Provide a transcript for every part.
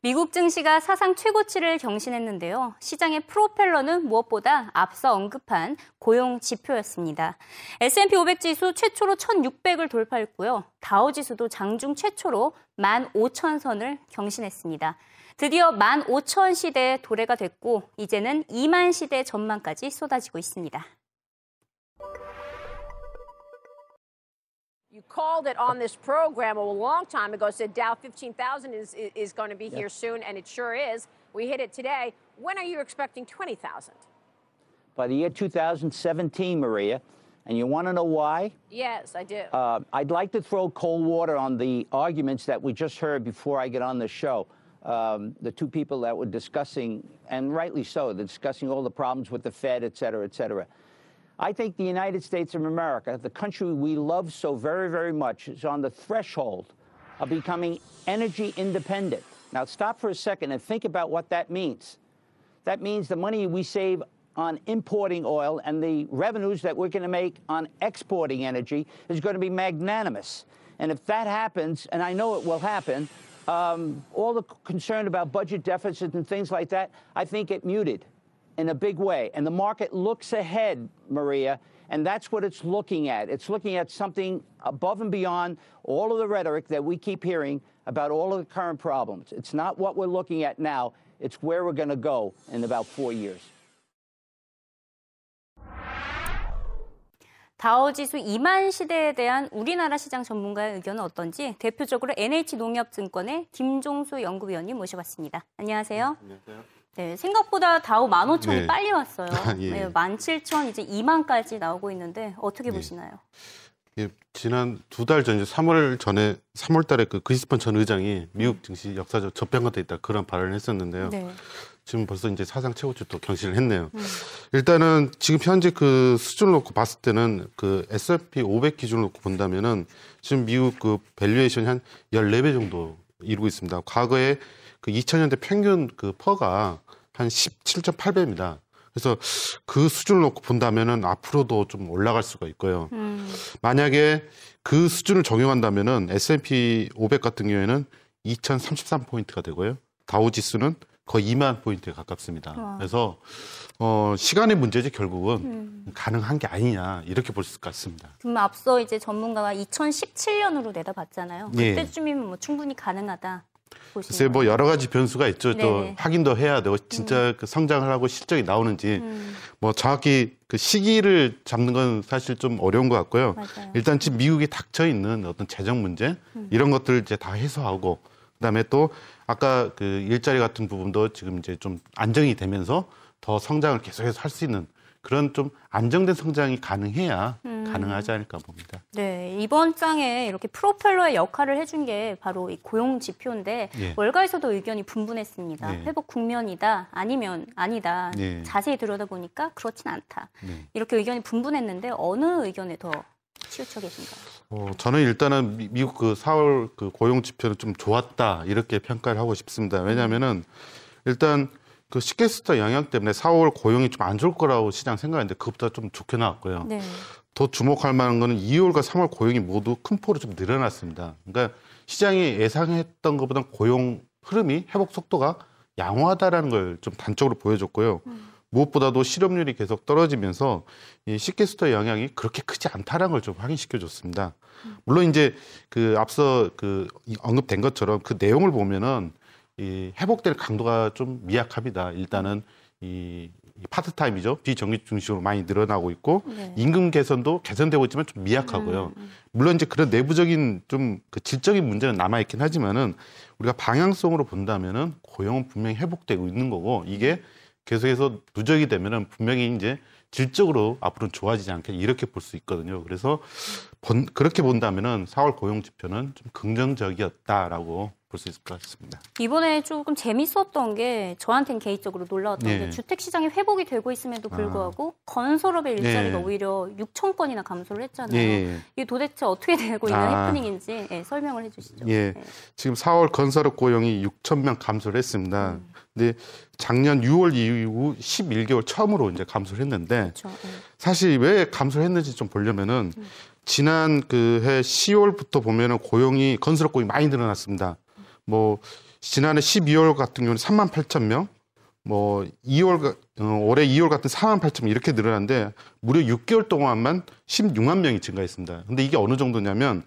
미국 증시가 사상 최고치를 경신했는데요. 시장의 프로펠러는 무엇보다 앞서 언급한 고용 지표였습니다. S&P 500 지수 최초로 1600을 돌파했고요. 다우 지수도 장중 최초로 15,000선을 경신했습니다. 드디어 15,000 시대의 도래가 됐고 이제는 2만 시대 전망까지 쏟아지고 있습니다. You called it on this program a long time ago, said Dow 15,000 is, is going to be here soon, and it sure is. We hit it today. When are you expecting 20,000? By the year 2017, Maria. And you want to know why? Yes, I do. Uh, I'd like to throw cold water on the arguments that we just heard before I get on the show. Um, the two people that were discussing, and rightly so, they're discussing all the problems with the Fed, et cetera, et cetera. I think the United States of America, the country we love so very, very much, is on the threshold of becoming energy independent. Now, stop for a second and think about what that means. That means the money we save on importing oil and the revenues that we're going to make on exporting energy is going to be magnanimous. And if that happens, and I know it will happen, um, all the concern about budget deficits and things like that, I think it muted in a big way. And the market looks ahead, Maria, and that's what it's looking at. It's looking at something above and beyond all of the rhetoric that we keep hearing about all of the current problems. It's not what we're looking at now, it's where we're going to go in about four years. 다우지수 2만 시대에 대한 우리나라 시장 전문가의 의견은 어떤지 대표적으로 NH농협증권의 김종수 연구위원님 모셔봤습니다. 안녕하세요. 안녕하세요. 네, 생각보다 다우 15,000이 네. 빨리 왔어요. 아, 예. 네, 17,000 이제 2만까지 나오고 있는데 어떻게 네. 보시나요? 예, 지난 두 달 전, 이제 3월 전에, 3월 달에 그 그린스펀 전 의장이 미국 증시 역사적 저평가돼 있다 그런 발언을 했었는데요. 네. 지금 벌써 이제 사상 최고치 또 경신을 했네요. 일단은 지금 현재 그 수준을 놓고 봤을 때는 그 S&P 500 기준을 놓고 본다면은 지금 미국 그 valuation이 한 14배 정도 이루고 있습니다. 과거에 그 2000년대 평균 그 PER가 한 17.8배입니다. 그래서 그 수준을 놓고 본다면은 앞으로도 좀 올라갈 수가 있고요. 음, 만약에 그 수준을 적용한다면은 S&P 500 같은 경우에는 2033 포인트가 되고요. 다우 지수는 거의 2만 포인트에 가깝습니다. 와. 그래서 어 시간의 문제지 결국은 음. 가능한 게 아니냐 이렇게 볼 수 같습니다. 그럼 앞서 이제 전문가가 2017년으로 내다봤잖아요. 예. 그때쯤이면 뭐 충분히 가능하다 글쎄 뭐? 여러 가지 변수가 있죠. 또 네네. 확인도 해야 되고 진짜 그 성장을 하고 실적이 나오는지 음, 뭐 정확히 그 시기를 잡는 건 사실 좀 어려운 것 같고요. 맞아요. 일단 지금 미국에 닥쳐 있는 어떤 재정 문제 이런 것들을 이제 다 해소하고 그다음에 또 아까 그 일자리 같은 부분도 지금 이제 좀 안정이 되면서 더 성장을 계속해서 할 수 있는 그런 좀 안정된 성장이 가능해야 가능하지 않을까 봅니다. 네, 이번 장에 이렇게 프로펠러의 역할을 해준 게 바로 이 고용 지표인데 예. 월가에서도 의견이 분분했습니다. 네. 회복 국면이다, 아니면 아니다. 네. 자세히 들여다보니까 그렇진 않다. 네. 이렇게 의견이 분분했는데 어느 의견에 더 치우쳐 계신가요? 어, 저는 일단은 미- 미국 그 4월 그 고용 지표는 좀 좋았다 이렇게 평가를 하고 싶습니다. 왜냐하면은 일단 그 시계스터 영향 때문에 4월 고용이 좀 안 좋을 거라고 시장 생각했는데 그것보다 좀 좋게 나왔고요. 네. 더 주목할 만한 거는 2월과 3월 고용이 모두 큰 폭으로 좀 늘어났습니다. 그러니까 시장이 예상했던 것보다 고용 흐름이 회복 속도가 양호하다라는 걸 좀 단적으로 보여줬고요. 무엇보다도 실업률이 계속 떨어지면서 이 시계스터 영향이 그렇게 크지 않다라는 걸 좀 확인시켜 줬습니다. 물론 이제 그 앞서 그 이- 언급된 것처럼 그 내용을 보면은 이 회복될 강도가 좀 미약합니다. 일단은 이, 이 파트타임이죠. 비정규직 중심으로 많이 늘어나고 있고 네. 임금 개선도 개선되고 있지만 좀 미약하고요. 물론 이제 그런 내부적인 좀 그 질적인 문제는 남아 있긴 하지만은 우리가 방향성으로 본다면은 고용은 분명히 회복되고 있는 거고 이게 계속해서 누적이 되면은 분명히 이제 질적으로 앞으로는 좋아지지 않겠냐 이렇게 볼 수 있거든요. 그래서 본- 그렇게 본다면은 4월 고용 지표는 좀 긍정적이었다라고 볼 수 있을 것 같습니다. 이번에 조금 재밌었던 게 저한테는 개인적으로 놀라웠던 네. 게 주택 시장이 회복이 되고 있음에도 불구하고 건설업의 일자리가 네. 오히려 6천 건이나 감소를 했잖아요. 예, 예. 이게 도대체 어떻게 되고 있는 아. 해프닝인지 예, 설명을 해주시죠. 예. 네. 지금 4월 건설업 고용이 6천 명 감소를 했습니다. 음. 근데 작년 6월 이후 11개월 처음으로 이제 감소를 했는데 그렇죠. 예. 사실 왜 감소를 했는지 좀 보려면은 지난 그 해 10월부터 보면은 고용이 건설업 고용이 많이 늘어났습니다. 뭐 지난해 12월 같은 경우는 3만 8천 명, 뭐 2월 어, 올해 2월 같은 4만 8천 명 이렇게 늘어났는데 무려 6개월 동안만 16만 명이 증가했습니다. 근데 이게 어느 정도냐면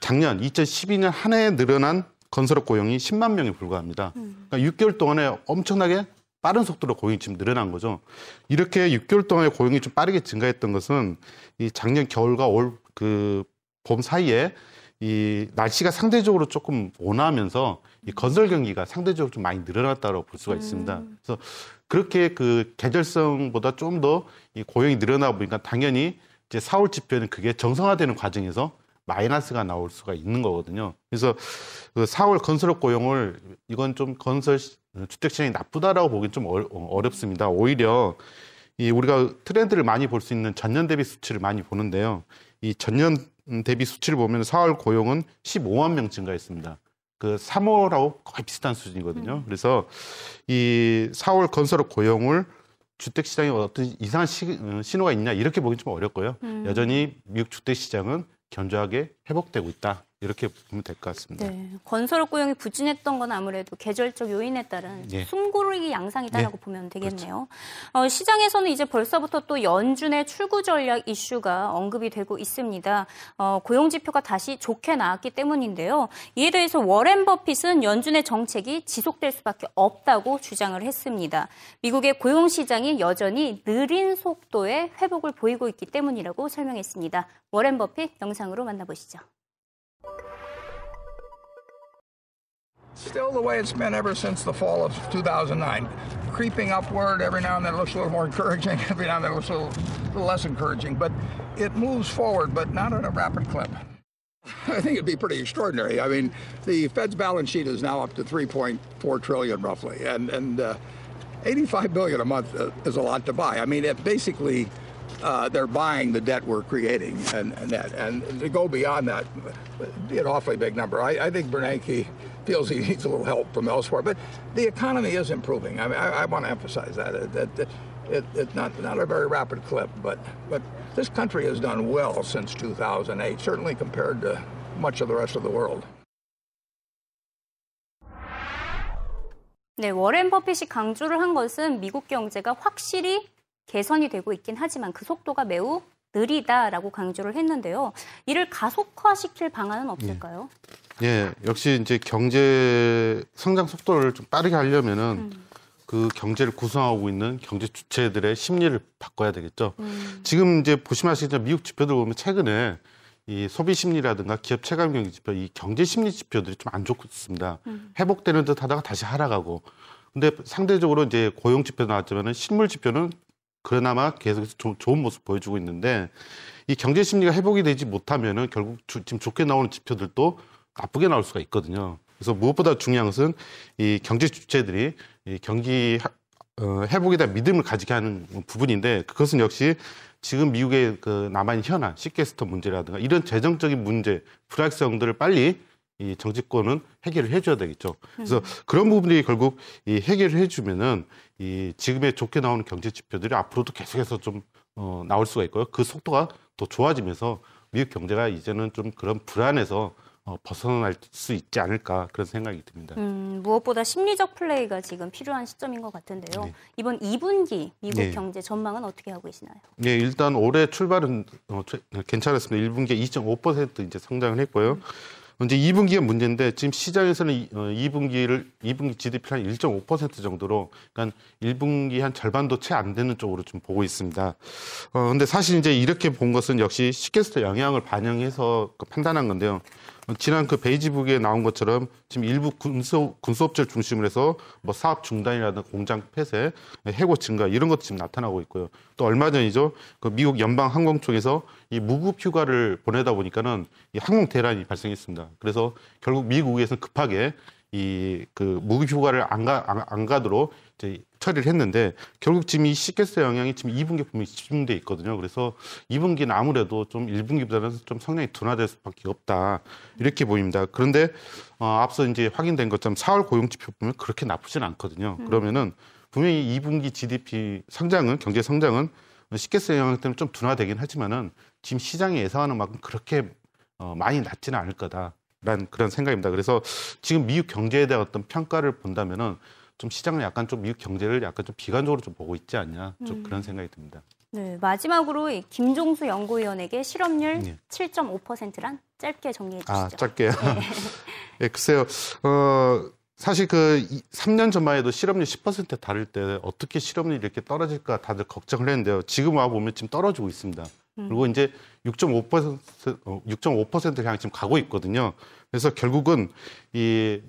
작년 2012년 한 해에 늘어난 건설업 고용이 10만 명에 불과합니다. 그러니까 6개월 동안에 엄청나게 빠른 속도로 고용이 지금 늘어난 거죠. 이렇게 6개월 동안에 고용이 좀 빠르게 증가했던 것은 이 작년 겨울과 올 그 봄 사이에 이 날씨가 상대적으로 조금 온화하면서 이 건설 경기가 상대적으로 좀 많이 늘어났다고 볼 수가 있습니다. 그래서 그렇게 그 계절성보다 좀 더 이 고용이 늘어나 보니까 당연히 이제 4월 지표는 그게 정상화되는 과정에서 마이너스가 나올 수가 있는 거거든요. 그래서 그 4월 건설업 고용을 이건 좀 건설 시- 주택 시장이 나쁘다라고 보기는 좀 어- 어렵습니다. 오히려 이 우리가 트렌드를 많이 볼 수 있는 전년 대비 수치를 많이 보는데요. 이 전년 대비 수치를 보면 4월 고용은 15만 명 증가했습니다. 그 3월하고 거의 비슷한 수준이거든요. 그래서 이 4월 건설업 고용을 주택 시장에 어떤 이상한 시, 어, 신호가 있냐 이렇게 보기 좀 어렵고요. 여전히 미국 주택 시장은 견조하게 회복되고 있다 이렇게 보면 될 것 같습니다. 네, 건설업 고용이 부진했던 건 아무래도 계절적 요인에 따른 예. 숨고르기 양상이다라고 네. 보면 되겠네요. 어, 시장에서는 이제 벌써부터 또 연준의 출구 전략 이슈가 언급이 되고 있습니다. 어, 고용 지표가 다시 좋게 나왔기 때문인데요. 이에 대해서 워렌 버핏은 연준의 정책이 지속될 수밖에 없다고 주장을 했습니다. 미국의 고용 시장이 여전히 느린 속도의 회복을 보이고 있기 때문이라고 설명했습니다. 워렌 버핏 영상으로 만나보시죠. Still the way it's been ever since the fall of 2009. Creeping upward, every now and then it looks a little more encouraging, every now and then it looks a little, little less encouraging, but it moves forward, but not at a rapid clip. I think it'd be pretty extraordinary. I mean, the Fed's balance sheet is now up to 3.4 trillion roughly, and and uh, 85 billion a month uh, is a lot to buy. I mean, it basically uh, they're buying the debt we're creating, and and that and to go beyond that, would be an awfully big number. I, I think Bernanke feels he needs a little help from elsewhere, but the economy is improving. I mean, I, I want to emphasize that it, that it, it, it not not a very rapid clip, but but this country has done well since 2008, certainly compared to much of the rest of the world. 네, 워렌 버핏이 강조를 한 것은 미국 경제가 확실히 개선이 되고 있긴 하지만 그 속도가 매우 느리다라고 강조를 했는데요. 이를 가속화시킬 방안은 없을까요? 예, 역시 이제 경제 성장 속도를 좀 빠르게 하려면은 그 경제를 구성하고 있는 경제 주체들의 심리를 바꿔야 되겠죠. 지금 이제 보시면 아시겠지만 미국 지표들 보면 최근에 이 소비 심리라든가 기업 체감 경기 지표, 이 경제 심리 지표들이 좀 안 좋습니다. 회복되는 듯 하다가 다시 하락하고. 근데 상대적으로 이제 고용 지표 나왔지만은 실물 지표는 그나마 계속해서 조- 좋은 모습 보여주고 있는데 이 경제 심리가 회복이 되지 못하면은 결국 주- 지금 좋게 나오는 지표들도 나쁘게 나올 수가 있거든요. 그래서 무엇보다 중요한 것은 이 경제 주체들이 이 경기 하- 어, 회복에 대한 믿음을 가지게 하는 부분인데 그것은 역시 지금 미국의 그 남아있는 현안, 시계스터 문제라든가 이런 재정적인 문제, 불확실성들을 빨리 이 정치권은 해결을 해줘야 되겠죠. 그래서 그런 부분이 결국 이 해결을 해주면은 이 지금의 좋게 나오는 경제 지표들이 앞으로도 계속해서 좀 어, 나올 수가 있고요. 그 속도가 더 좋아지면서 미국 경제가 이제는 좀 그런 불안에서 어, 벗어날 수 있지 않을까 그런 생각이 듭니다. 음, 무엇보다 심리적 플레이가 지금 필요한 시점인 것 같은데요. 네. 이번 2분기 미국 네. 경제 전망은 어떻게 하고 계시나요? 예, 일단 올해 출발은 어, 최- 괜찮았습니다. 1분기에 2.5% 이제 성장을 했고요. 이제 2분기가 문제인데 지금 시장에서는 이, 어, 2분기를 2분기 GDP 한1.5% 정도로 그러니까 1분기 한 절반도 채 안 되는 쪽으로 좀 보고 있습니다. 어 근데 사실 이제 이렇게 본 것은 역시 시계스터 영향을 반영해서 그 판단한 건데요. 어, 지난 그 베이지북에 나온 것처럼 지금 일부 군수, 군수업체를 중심으로 해서 뭐 사업 중단이라든가 공장 폐쇄, 해고 증가 이런 것도 지금 나타나고 있고요. 또 얼마 전이죠. 그 미국 연방 항공청에서 이 무급 휴가를 보내다 보니까는 이 항공 대란이 발생했습니다. 그래서 결국 미국에서는 급하게 이 그 무급 휴가를 안 가, 안, 안 가도록 이제 처리를 했는데 결국 지금 이 시계스 영향이 지금 2분기 분명히 집중돼 있거든요. 그래서 2분기는 아무래도 좀 1분기보다는 좀 성장이 둔화될 수밖에 없다. 이렇게 보입니다. 그런데 어, 앞서 이제 확인된 것처럼 4월 고용 지표 보면 그렇게 나쁘진 않거든요. 그러면은 분명히 2분기 GDP 성장은 경제 성장은 시계스 영향 때문에 좀 둔화되긴 하지만은 지금 시장이 예상하는 만큼 그렇게 어, 많이 낮지는 않을 거다. 란 그런 생각입니다. 그래서 지금 미국 경제에 대한 어떤 평가를 본다면은 좀 시장을 약간 좀 미국 경제를 약간 좀 비관적으로 좀 보고 있지 않냐 좀 그런 생각이 듭니다. 네, 마지막으로 이 김종수 연구위원에게 실업률 네. 7.5%란 짧게 정리해 주시죠. 아, 짧게요. 예, 글쎄요. 어, 사실 그 3년 전만 해도 실업률 10%에 달을 때 어떻게 실업률이 이렇게 떨어질까 다들 걱정을 했는데요. 지금 와 보면 지금 떨어지고 있습니다. 그리고 이제 6.5% 어, 6.5%를 향해 지금 가고 있거든요. 그래서 결국은 이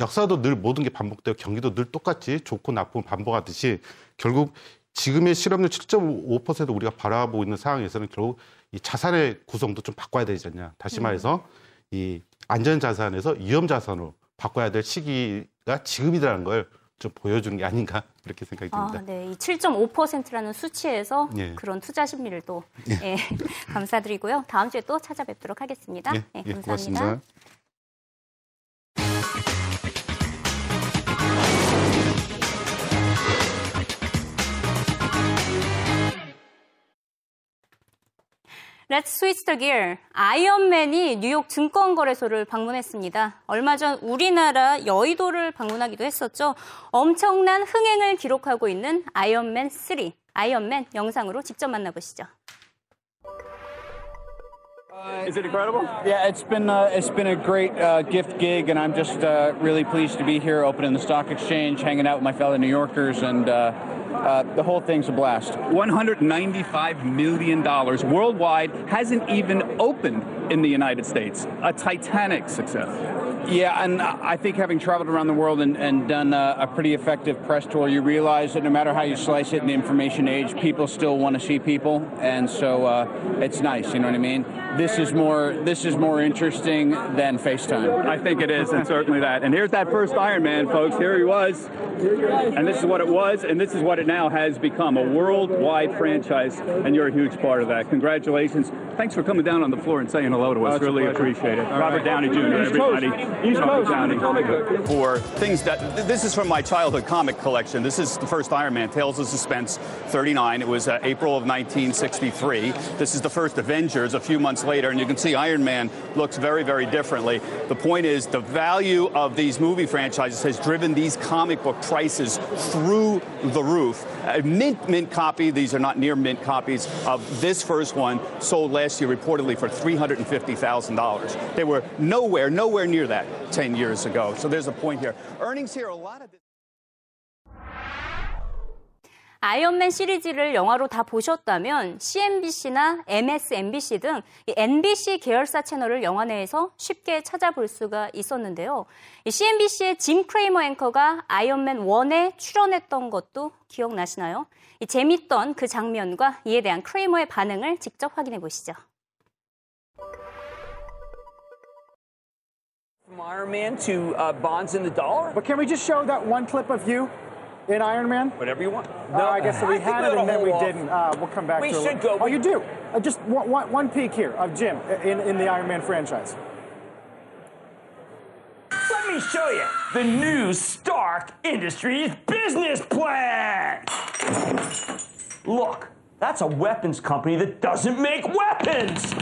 역사도 늘 모든 게 반복되고 경기도 늘 똑같이 좋고 나쁨 반복하듯이 결국 지금의 실업률 7.5% 우리가 바라보고 있는 상황에서는 결국 이 자산의 구성도 좀 바꿔야 되지 않냐. 다시 말해서 이 안전 자산에서 위험 자산으로 바꿔야 될 시기가 지금이라는 걸 좀 보여주는 게 아닌가 이렇게 생각이 듭니다. 아, 네. 이 7.5%라는 수치에서 예. 그런 투자 심리를 또 예, 감사드리고요. 다음 주에 또 찾아뵙도록 하겠습니다. 예, 네, 예, 감사합니다. 고맙습니다. Let's switch the gear. 아이언맨이 뉴욕 증권거래소를 방문했습니다. 얼마 전 우리나라 여의도를 방문하기도 했었죠. 엄청난 흥행을 기록하고 있는 아이언맨 3. 아이언맨 영상으로 직접 만나보시죠. Is it incredible? Yeah, it's been uh, it's been a great uh, gift gig, and I'm just uh, really pleased to be here, opening the stock exchange, hanging out with my fellow New Yorkers, and uh, uh, the whole thing's a blast. $195 million worldwide hasn't even opened in the United States. A titanic success. Yeah, and I think having traveled around the world and, and done a, a pretty effective press tour, you realize that no matter how you slice it in the information age, people still want to see people, and so uh, it's nice. You know what I mean? This is more this is more interesting than FaceTime. I think it is, and certainly that. And here's that first Iron Man, folks. Here he was. And this is what it was, and this is what it now has become a worldwide franchise, and you're a huge part of that. Congratulations. Thanks for coming down on the floor and saying hello to us. it's a really appreciate it. All Robert right. Downey Jr., East everybody. East Robert Coast. Downey. For things that, this is from my childhood comic collection. This is the first Iron Man, Tales of Suspense 39. It was uh, April of 1963. This is the first Avengers a few months later, and you can see Iron Man looks very, very differently. The point is, the value of these movie franchises has driven these comic book prices through the roof. A mint, mint copy, these are not near mint copies of this first one, sold last year reportedly for $350,000. They were nowhere, nowhere near that 10 years ago. So there's a point here. Earnings here, a lot of. 아이언맨 시리즈를 영화로 다 보셨다면 CNBC나 MSNBC 등이 NBC 계열사 채널을 영화 내에서 쉽게 찾아볼 수가 있었는데요. 이 CNBC의 짐 크레이머 앵커가 아이언맨 1에 출연했던 것도 기억나시나요? 이 재밌던 그 장면과 이에 대한 크레이머의 반응을 직접 확인해 보시죠. From Iron Man to uh, Bonds in the Dollar? But can we just show that one clip of you in Iron Man? Whatever you want. No, I guess that we I had it and then we off. didn't. Uh, we'll come back We to it. should go. Oh, you do? Uh, just one, one, one peek here of Jim in, in the Iron Man franchise. Let me show you the new Stark Industries business plan. Look, that's a weapons company that doesn't make weapons.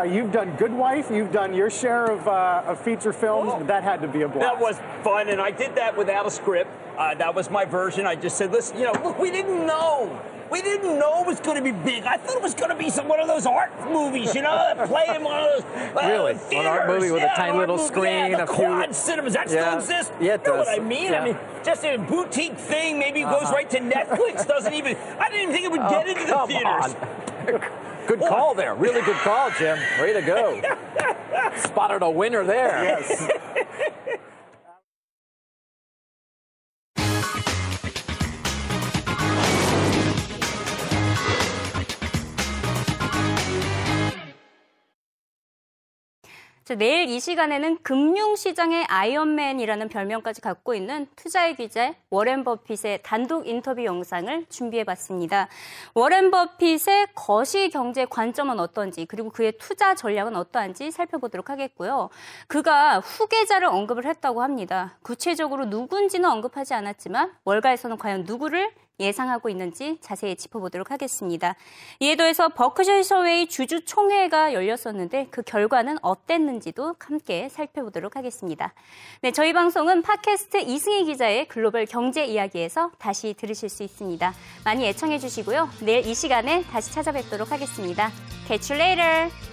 Uh, you've done Good Wife. You've done your share of, uh, of feature films. Oh. That had to be a blast. That was fun, and I did that without a script. Uh, that was my version. I just said, listen, you know, look, we didn't know. We didn't know it was going to be big. I thought it was going to be some one of those art movies, you know, that play in one of those uh, Really? theaters. An art movie with a tiny little movie, screen, yeah, the a few- quad cinemas. That Yeah. still exists. Yeah, it you know does. what I mean? Yeah. I mean, just a boutique thing. Maybe it goes Uh-huh. right to Netflix. Doesn't even. I didn't even think it would Oh, get into the come theaters. on. Good call there. Really good call, Jim. Way to go. Spotted a winner there. Yes. 내일 이 시간에는 금융시장의 아이언맨이라는 별명까지 갖고 있는 투자의 귀재 워렌 버핏의 단독 인터뷰 영상을 준비해봤습니다. 워렌 버핏의 거시 경제 관점은 어떤지 그리고 그의 투자 전략은 어떠한지 살펴보도록 하겠고요. 그가 후계자를 언급을 했다고 합니다. 구체적으로 누군지는 언급하지 않았지만 월가에서는 과연 누구를 예상하고 있는지 자세히 짚어보도록 하겠습니다. 이에 더해서 버크셔 서웨이 주주 총회가 열렸었는데 그 결과는 어땠는지도 함께 살펴보도록 하겠습니다. 네, 저희 방송은 팟캐스트 이승희 기자의 글로벌 경제 이야기에서 다시 들으실 수 있습니다. 많이 애청해 주시고요. 내일 이 시간에 다시 찾아뵙도록 하겠습니다. Catch you later!